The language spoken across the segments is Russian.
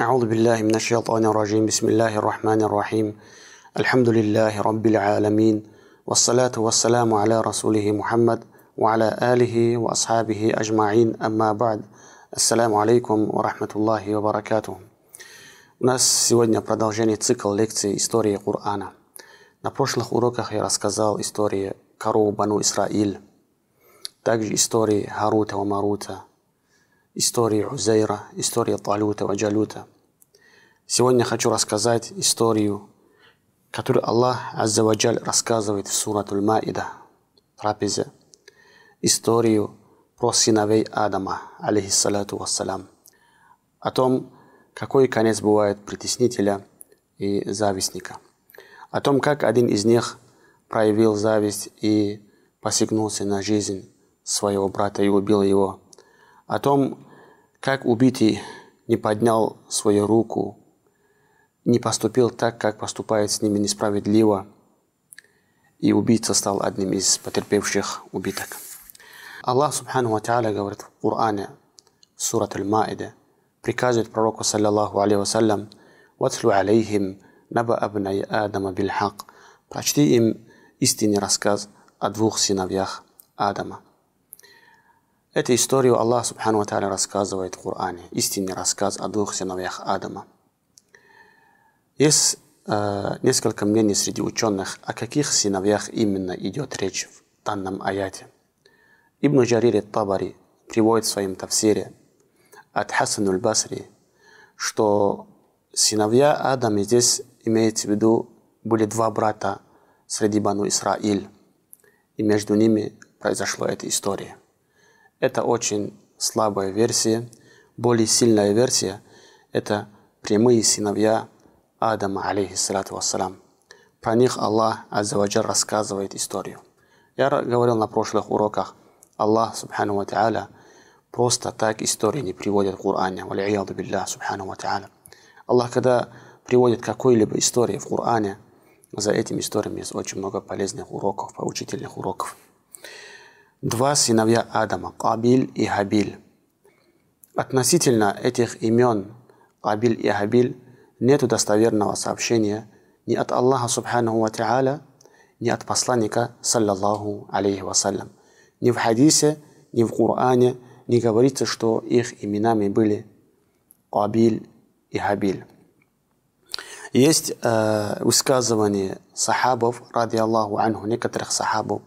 أعوذ بالله من الشيطان الرجيم بسم الله الرحمن الرحيم الحمد لله رب العالمين والصلاة والسلام على رسوله محمد وعلى آله وأصحابه أجمعين أما بعد السلام عليكم ورحمة الله وبركاته У нас сегодня продолжение цикла лекций истории Корана. На прошлых уроках я рассказал истории коров Бану Исраиль, также истории Харута и Марута, истории Узейра, истории и Джалута. Сегодня хочу рассказать историю, которую Аллах Аззаваджаль рассказывает в Суратуль Маида, трапезе, историю про сыновей Адама, алейхиссалату вассалам, о том, какой конец бывает притеснителя и завистника. О том, как один из них проявил зависть и посягнулся на жизнь своего брата и убил его. О том, как убитый не поднял свою руку, не поступил так, как поступает с ними несправедливо, и убийца стал одним из потерпевших убиток. Аллах Субхану Ва говорит в Коране, Сурат Аль-Маида – приказывает пророку, саллиллаху алейхи вассалям, «Ватлю алейхим наба абнай Адама бильхак». Прочти им истинный рассказ о двух сыновьях Адама. Эту историю Аллах Субхану Ва рассказывает в Коране. Истинный рассказ о двух сыновьях Адама. Есть э, несколько мнений среди ученых, о каких сыновьях именно идет речь в данном аяте. Ибн Джарир Табари приводит в своем тафсире – от Хасан аль-Басри, что сыновья Адама здесь имеется в виду были два брата среди Бану Исраиль, и между ними произошла эта история. Это очень слабая версия. Более сильная версия – это прямые сыновья Адама, алейхиссалату вассалам. Про них Аллах Аззаваджар рассказывает историю. Я говорил на прошлых уроках, Аллах, субхану ва Просто так истории не приводят в Коране. Валияду та'аля. Аллах, когда приводит какой-либо истории в Коране, за этими историями есть очень много полезных уроков, поучительных уроков. Два сыновья Адама, Кабиль и Хабиль. Относительно этих имен Кабиль и Хабиль нет достоверного сообщения ни от Аллаха Субхану Ва Та'аля, ни от посланника, саллаллаху алейхи вассалям. Ни в хадисе, ни в Коране, не говорится, что их именами были Абиль и Хабиль. Есть э, высказывание сахабов, ради Аллаху анху, некоторых сахабов,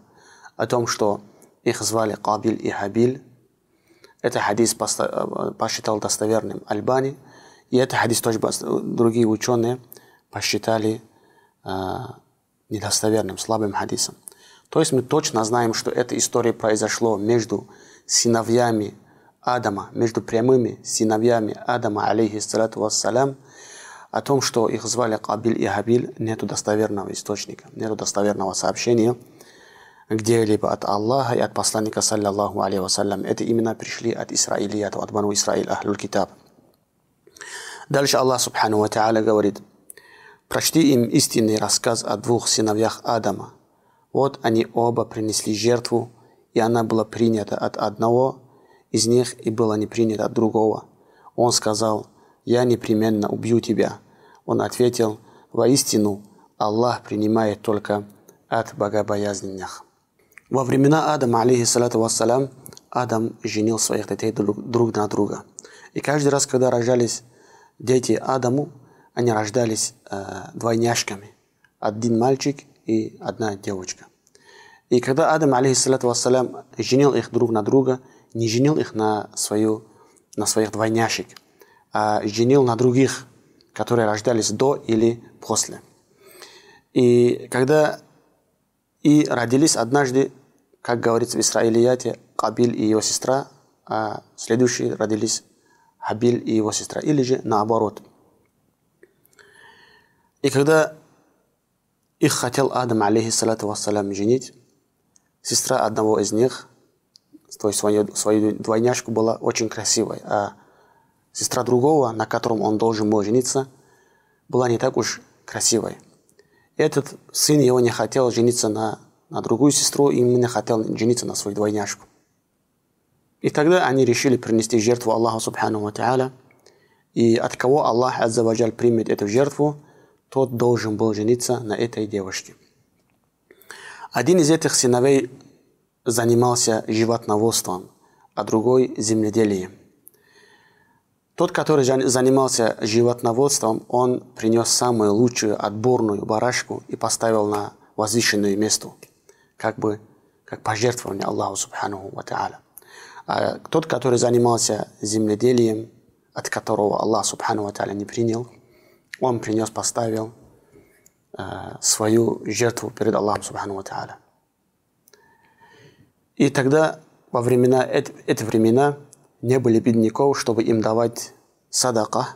о том, что их звали Кабиль и Хабиль. Это хадис посчитал достоверным Альбани. И это хадис тоже другие ученые посчитали э, недостоверным, слабым хадисом. То есть мы точно знаем, что эта история произошла между сыновьями Адама, между прямыми сыновьями Адама, алейхиссалату вассалям, о том, что их звали Кабиль и Хабиль, нет достоверного источника, нет достоверного сообщения где-либо от Аллаха и от посланника, саллаллаху алейхи вассалям. Это именно пришли от Исраилият, от Бану Исраиль, Ахлюль Китаб. Дальше Аллах Субхану Ва Та'аля говорит, прочти им истинный рассказ о двух сыновьях Адама. Вот они оба принесли жертву, и она была принята от одного из них и была не принята от другого. Он сказал, «Я непременно убью тебя». Он ответил, «Воистину, Аллах принимает только от богобоязненных». Во времена Адама, алейхиссалату вассалям, Адам женил своих детей друг, на друга. И каждый раз, когда рождались дети Адаму, они рождались э, двойняшками. Один мальчик и одна девочка. И когда Адам, алейхиссалату вассалям, женил их друг на друга, не женил их на, свою, на своих двойняшек, а женил на других, которые рождались до или после. И когда и родились однажды, как говорится в Исраилияте, Кабиль и его сестра, а следующие родились Хабиль и его сестра, или же наоборот. И когда их хотел Адам, алейхиссалату вассалям, женить, Сестра одного из них, то есть свою, свою двойняшку, была очень красивой, а сестра другого, на котором он должен был жениться, была не так уж красивой. Этот сын его не хотел жениться на, на другую сестру, и именно хотел жениться на свою двойняшку. И тогда они решили принести жертву Аллаху Субхану Ва Та'аля И от кого Аллах Аззаваджаль примет эту жертву, тот должен был жениться на этой девушке. Один из этих сыновей занимался животноводством, а другой – земледелием. Тот, который занимался животноводством, он принес самую лучшую отборную барашку и поставил на возвышенное место, как бы как пожертвование Аллаху Субханаху Ва Та'аля. А тот, который занимался земледелием, от которого Аллах Субхану Ва Та'аля не принял, он принес, поставил э, свою жертву перед Аллахом Субхану Ва Та'аля. И тогда, во времена, эти, эти времена, не были бедняков, чтобы им давать садака.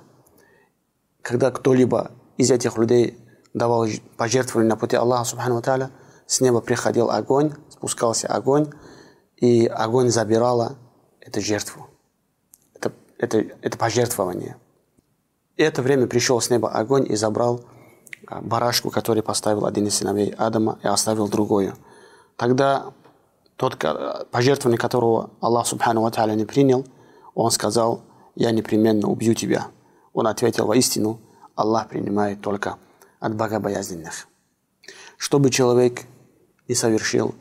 Когда кто-либо из этих людей давал пожертвования на пути Аллаха Субхану Ва с неба приходил огонь, спускался огонь, и огонь забирала эту жертву. Это, это, это пожертвование. И это время пришел с неба огонь и забрал а, барашку, который поставил один из сыновей Адама и оставил другую. Тогда тот пожертвование, которого Аллах Субхану Ва не принял, он сказал, я непременно убью тебя. Он ответил, воистину, Аллах принимает только от богобоязненных. Чтобы человек не совершил,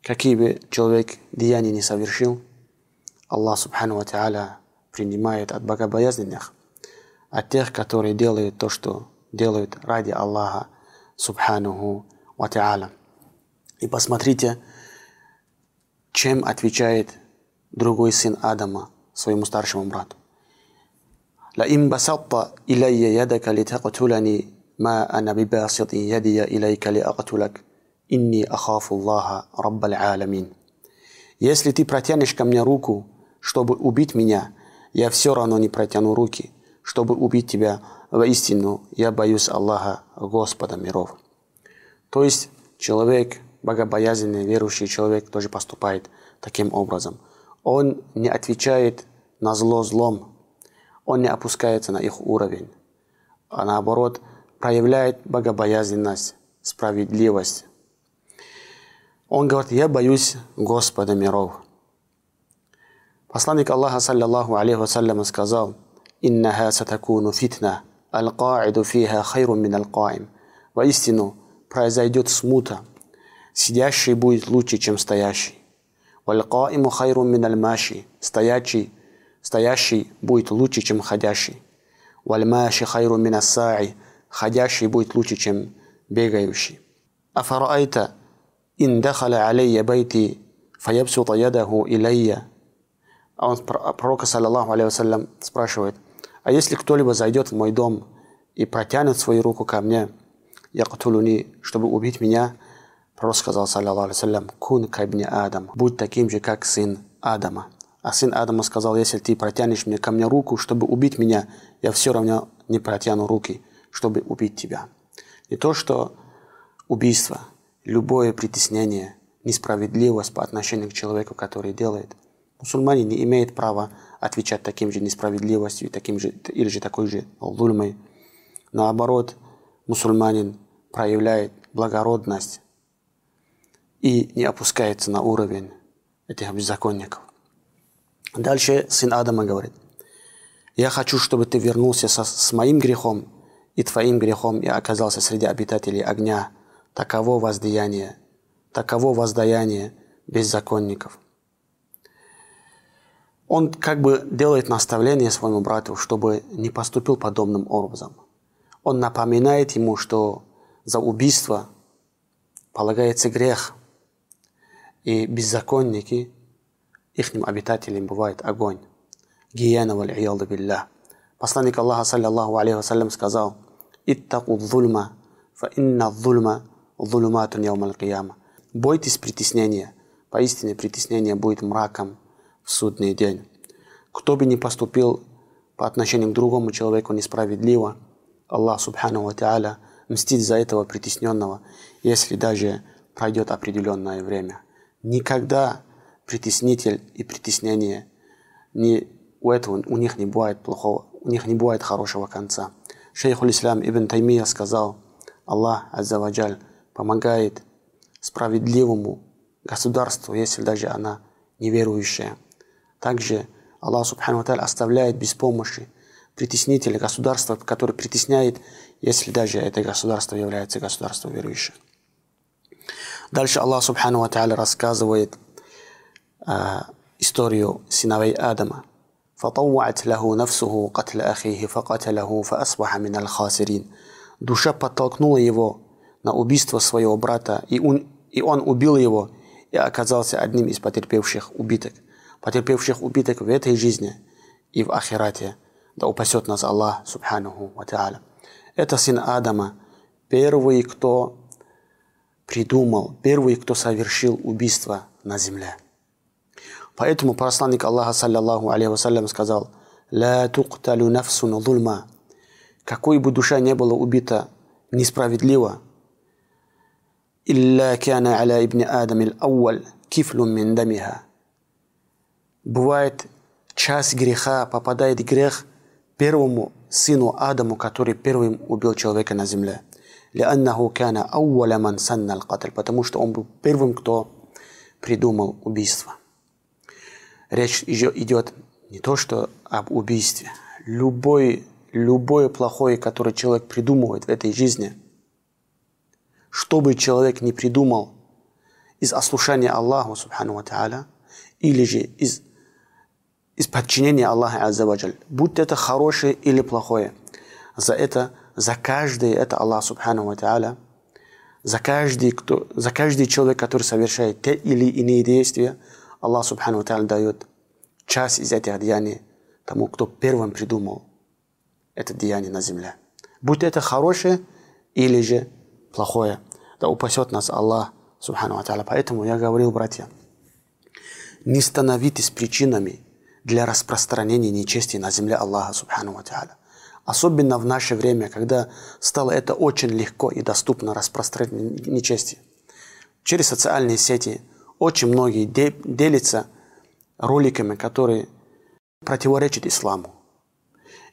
какие бы человек деяния не совершил, Аллах Субхану Ва принимает от богобоязненных, от тех, которые делают то, что делают ради Аллаха Субханаху Ва И посмотрите, чем отвечает другой сын Адама своему старшему брату. لئن بسطت إلي يدك لتقتلني ما أنا بباسط يدي إليك لأقتلك إني أخاف الله رب العالمين Если ты протянешь ко мне руку, чтобы убить меня, я все равно не протяну руки, чтобы убить тебя. Воистину, я боюсь Аллаха, Господа миров. То есть человек, богобоязненный, верующий человек тоже поступает таким образом. Он не отвечает на зло злом, он не опускается на их уровень, а наоборот проявляет богобоязненность, справедливость. Он говорит, я боюсь Господа миров. Посланник Аллаха, саллиллаху алейхи вассалям, сказал, «Иннаха сатакуну фитна, аль-каиду фиха хайрун мин аль-каим». Воистину, произойдет смута, сидящий будет лучше, чем стоящий. «Валь-каиму хайрун мин аль-маши», стоящий Стоящий будет лучше, чем ходящий. Вальмаши хайру минасаи. Ходящий будет лучше, чем бегающий. Афараайта ин дахаля алейя байти фаябсута ядаху илайя. А он, пророк, саллаллаху алейhi спрашивает, а если кто-либо зайдет в мой дом и протянет свою руку ко мне, яктулуни, чтобы убить меня, пророк сказал, саллаллаху алейhi кун кабни Адам, будь таким же, как сын Адама. А сын Адама сказал, если ты протянешь мне ко мне руку, чтобы убить меня, я все равно не протяну руки, чтобы убить тебя. Не то, что убийство, любое притеснение, несправедливость по отношению к человеку, который делает. Мусульмане не имеют права отвечать таким же несправедливостью, таким же, или же такой же лульмой. Наоборот, мусульманин проявляет благородность и не опускается на уровень этих беззаконников. Дальше сын Адама говорит, я хочу, чтобы ты вернулся со, с моим грехом и твоим грехом и оказался среди обитателей огня. Таково воздаяние, таково воздаяние беззаконников. Он как бы делает наставление своему брату, чтобы не поступил подобным образом. Он напоминает ему, что за убийство полагается грех, и беззаконники – ихним обитателям бывает огонь. Гиена валь билля. Посланник Аллаха, саллиллаху алейхи вассалям, сказал, «Иттаку зульма, фа инна зульма зулуматун яумал кияма». Бойтесь притеснения. Поистине притеснение будет мраком в судный день. Кто бы ни поступил по отношению к другому человеку несправедливо, Аллах Субхану Ва Та'аля мстит за этого притесненного, если даже пройдет определенное время. Никогда притеснитель и притеснение, не, у этого у них не бывает плохого, у них не бывает хорошего конца. Шейх Ислам Ибн Таймия сказал, Аллах Аззаваджаль помогает справедливому государству, если даже она неверующая. Также Аллах Субхану Ва оставляет без помощи притеснитель, государство, которое притесняет, если даже это государство является государством верующим. Дальше Аллах Субхану Ва рассказывает э, историю сыновей Адама. فطوعت له نفسه قتل أخيه فقتله فأصبح من الخاسرين. Душа подтолкнула его на убийство своего брата, и он, и он убил его, и оказался одним из потерпевших убиток. Потерпевших убиток в этой жизни и в ахирате. Да упасет нас Аллах, субханаху ва та'аля. Это сын Адама, первый, кто придумал, первый, кто совершил убийство на земле. Поэтому посланник Аллаха, саллиллаху алейхи вассалям, сказал, «Ла тукталю нафсун зульма». Какой бы душа не была убита несправедливо, «Илля кяна аля ибн Адам ил-ауаль кифлун мин дамиха». Бывает, часть греха попадает грех первому сыну Адаму, который первым убил человека на земле لأنه كان أول من سن القتل, потому что он был первым, кто придумал убийство. Речь идет не то, что об убийстве. Любой, любое плохое, которое человек придумывает в этой жизни, что бы человек не придумал из ослушания Аллаху, субхану ва или же из, из подчинения Аллаха, аззаваджаль, будь это хорошее или плохое, за это, за каждое это Аллах, субхану ва за каждый, кто, за каждый человек, который совершает те или иные действия – Аллах Субхану Ва дает часть из этих деяний тому, кто первым придумал это деяние на земле. Будь это хорошее или же плохое. Да упасет нас Аллах Субхану Ва Поэтому я говорил, братья, не становитесь причинами для распространения нечести на земле Аллаха Субхану Ва Особенно в наше время, когда стало это очень легко и доступно распространять нечестие. Через социальные сети – очень многие делятся роликами, которые противоречат исламу.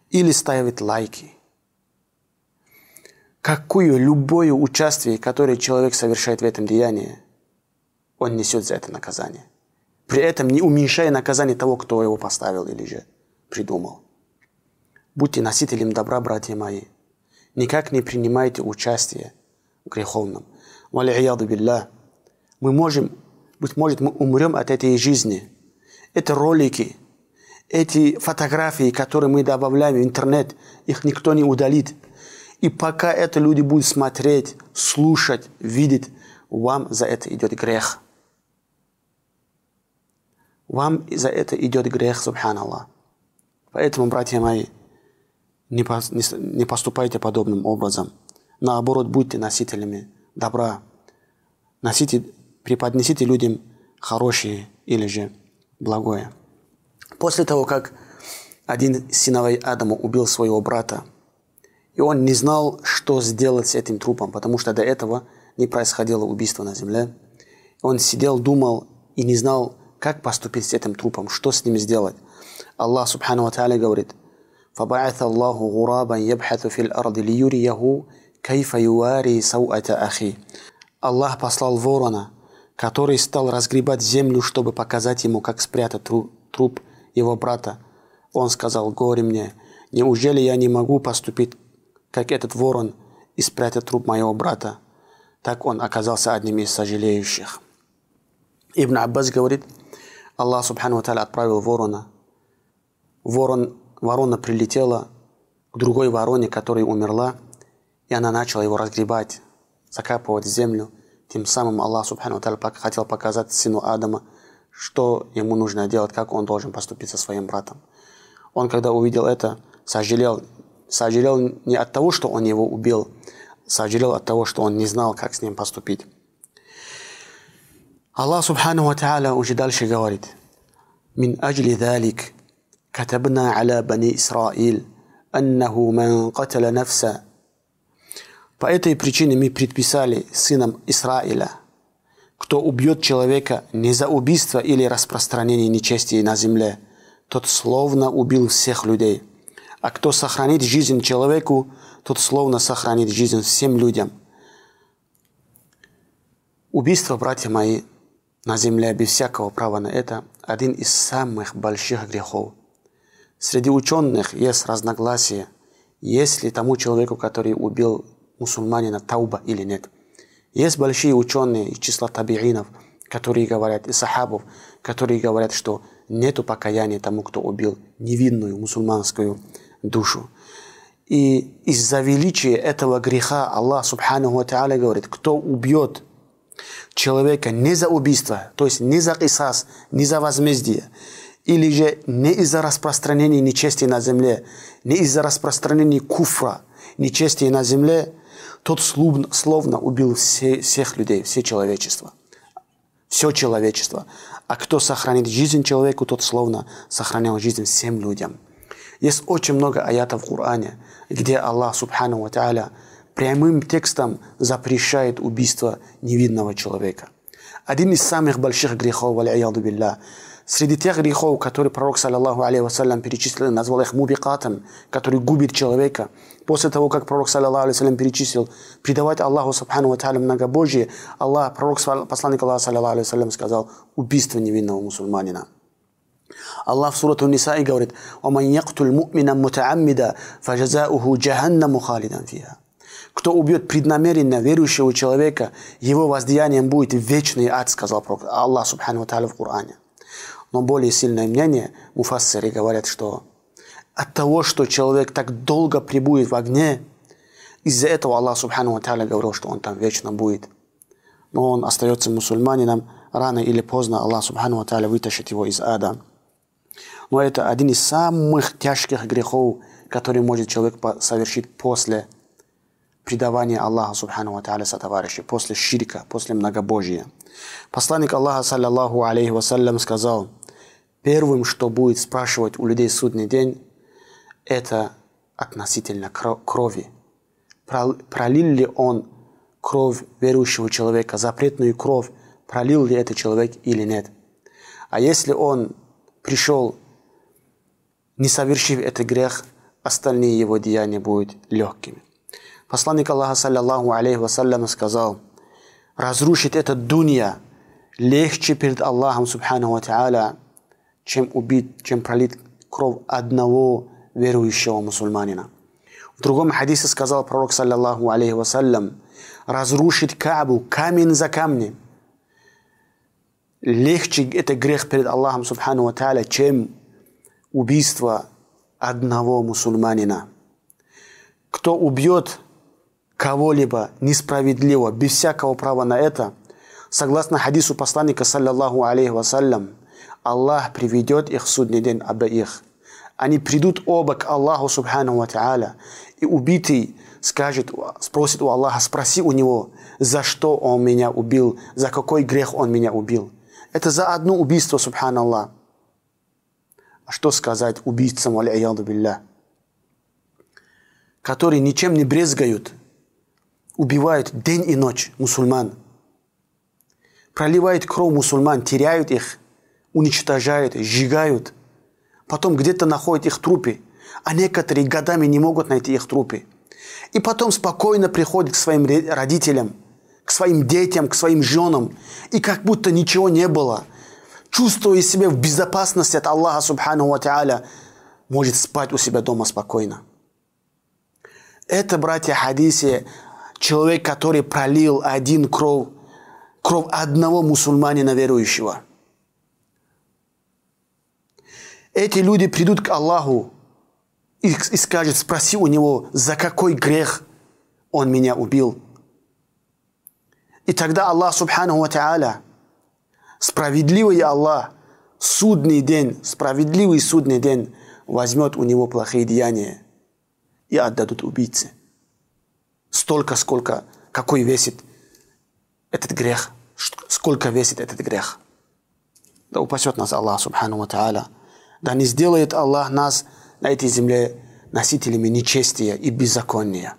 Или ставят лайки. Какое любое участие, которое человек совершает в этом деянии, он несет за это наказание. При этом не уменьшая наказание того, кто его поставил или же придумал. Будьте носителем добра, братья мои. Никак не принимайте участие в греховном. Валияду Мы можем быть может, мы умрем от этой жизни. Это ролики, эти фотографии, которые мы добавляем в интернет, их никто не удалит. И пока это люди будут смотреть, слушать, видеть, вам за это идет грех. Вам за это идет грех, субханаллах. Поэтому, братья мои, не, не поступайте подобным образом. Наоборот, будьте носителями добра. Носите преподнесите людям хорошее или же благое. После того, как один сыновей Адама убил своего брата, и он не знал, что сделать с этим трупом, потому что до этого не происходило убийство на земле. Он сидел, думал и не знал, как поступить с этим трупом, что с ним сделать. Аллах Субхану Ва говорит, فبعث الله غرابا يبحث في الأرض ليريه كيف يواري سوءة أخيه. Аллах послал ворона, который стал разгребать землю, чтобы показать ему, как спрятать труп его брата. Он сказал, горе мне, неужели я не могу поступить, как этот ворон, и спрятать труп моего брата? Так он оказался одним из сожалеющих. Ибн Аббас говорит, Аллах Субхану Ва отправил ворона. Ворон, ворона прилетела к другой вороне, которая умерла, и она начала его разгребать, закапывать в землю – тем самым Аллах Субхану хотел показать сыну Адама, что ему нужно делать, как он должен поступить со своим братом. Он, когда увидел это, сожалел, сожалел не от того, что он его убил, сожалел от того, что он не знал, как с ним поступить. Аллах Субхану Ва уже дальше говорит, «Мин аджли ذلك كتبنا على بني إسرائيل أنه من قتل نفسا по этой причине мы предписали сынам Израиля, кто убьет человека не за убийство или распространение нечестия на земле, тот словно убил всех людей. А кто сохранит жизнь человеку, тот словно сохранит жизнь всем людям. Убийство, братья мои, на земле без всякого права на это один из самых больших грехов. Среди ученых есть разногласия, есть ли тому человеку, который убил мусульманина, тауба или нет. Есть большие ученые из числа табиинов, которые говорят, и сахабов, которые говорят, что нету покаяния тому, кто убил невинную мусульманскую душу. И из-за величия этого греха Аллах Субхану Ва говорит, кто убьет человека не за убийство, то есть не за кисас, не за возмездие, или же не из-за распространения нечести на земле, не из-за распространения куфра, нечести на земле, тот словно, словно убил все, всех людей, все человечество. Все человечество. А кто сохранит жизнь человеку, тот словно сохранял жизнь всем людям. Есть очень много аятов в Коране, где Аллах Субхану Ва Та'аля прямым текстом запрещает убийство невинного человека. Один из самых больших грехов, билля, Среди тех грехов, которые пророк, саллиллаху алейхи вассалям, перечислил, назвал их мубикатом, который губит человека, после того, как пророк, саллиллаху алейхи перечислил, предавать Аллаху, субхану ва та'аля, многобожие, Аллах, пророк, посланник Аллаха, саллиллаху алейхи сказал, убийство невинного мусульманина. Аллах в сурату Нисаи говорит, «Оман яктуль му'мина мутааммида, фажазауху джаханнаму халидан фиха». Кто убьет преднамеренно верующего человека, его воздаянием будет вечный ад, сказал Пророк Аллах Субхану Тааля в Коране. Но более сильное мнение, муфассеры говорят, что от того, что человек так долго пребудет в огне, из-за этого Аллах Субхану Тааля говорил, что он там вечно будет. Но он остается мусульманином, рано или поздно Аллах Субхану Тааля вытащит его из ада. Но это один из самых тяжких грехов, который может человек совершить после предавания Аллаха Субхану Тааля сотоварища, после ширка, после многобожия. Посланник Аллаха, саллаллаху алейхи вассалям, сказал, первым, что будет спрашивать у людей судный день, это относительно крови. Пролил ли он кровь верующего человека, запретную кровь, пролил ли это человек или нет. А если он пришел не совершив этот грех, остальные его деяния будут легкими. Посланник Аллаха, саллиллаху алейхи вассалям, сказал, разрушить этот дунья легче перед Аллахом, субхану ва чем убить, чем пролить кровь одного верующего мусульманина. В другом хадисе сказал пророк, саллиллаху алейхи вассалям, разрушить Кабу камень за камнем. Легче это грех перед Аллахом, субхану ва чем убийство одного мусульманина. Кто убьет кого-либо несправедливо, без всякого права на это, согласно хадису посланника, саллаллаху алейхи вассалям, Аллах приведет их в судный день обоих. Они придут оба к Аллаху субхану ва та'аля, и убитый скажет, спросит у Аллаха, спроси у него, за что он меня убил, за какой грех он меня убил. Это за одно убийство, субханаллах. А что сказать убийцам, аляяду билля, которые ничем не брезгают, убивают день и ночь мусульман, проливают кровь мусульман, теряют их, уничтожают, сжигают, потом где-то находят их трупы, а некоторые годами не могут найти их трупы. И потом спокойно приходят к своим родителям, к своим детям, к своим женам, и как будто ничего не было – чувствуя себя в безопасности от Аллаха Субхану Ва Та'аля, может спать у себя дома спокойно. Это, братья, хадисе, человек, который пролил один кровь, кровь одного мусульманина верующего. Эти люди придут к Аллаху и, и скажут, спроси у него, за какой грех он меня убил. И тогда Аллах Субхану Ва Справедливый Аллах, судный день, справедливый судный день возьмет у него плохие деяния и отдадут убийце. Столько, сколько, какой весит этот грех, сколько весит этот грех. Да упасет нас Аллах, субхану ва. Да не сделает Аллах нас на этой земле носителями нечестия и беззакония.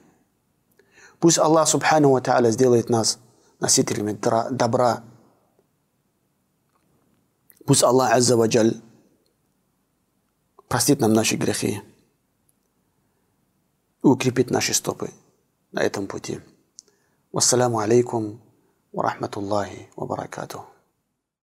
Пусть Аллах, субхану ва сделает нас носителями добра, Пусть Аллах Азза Ваджаль простит нам наши грехи и укрепит наши стопы на этом пути. Вассаламу алейкум ва рахматуллахи ва баракатуху.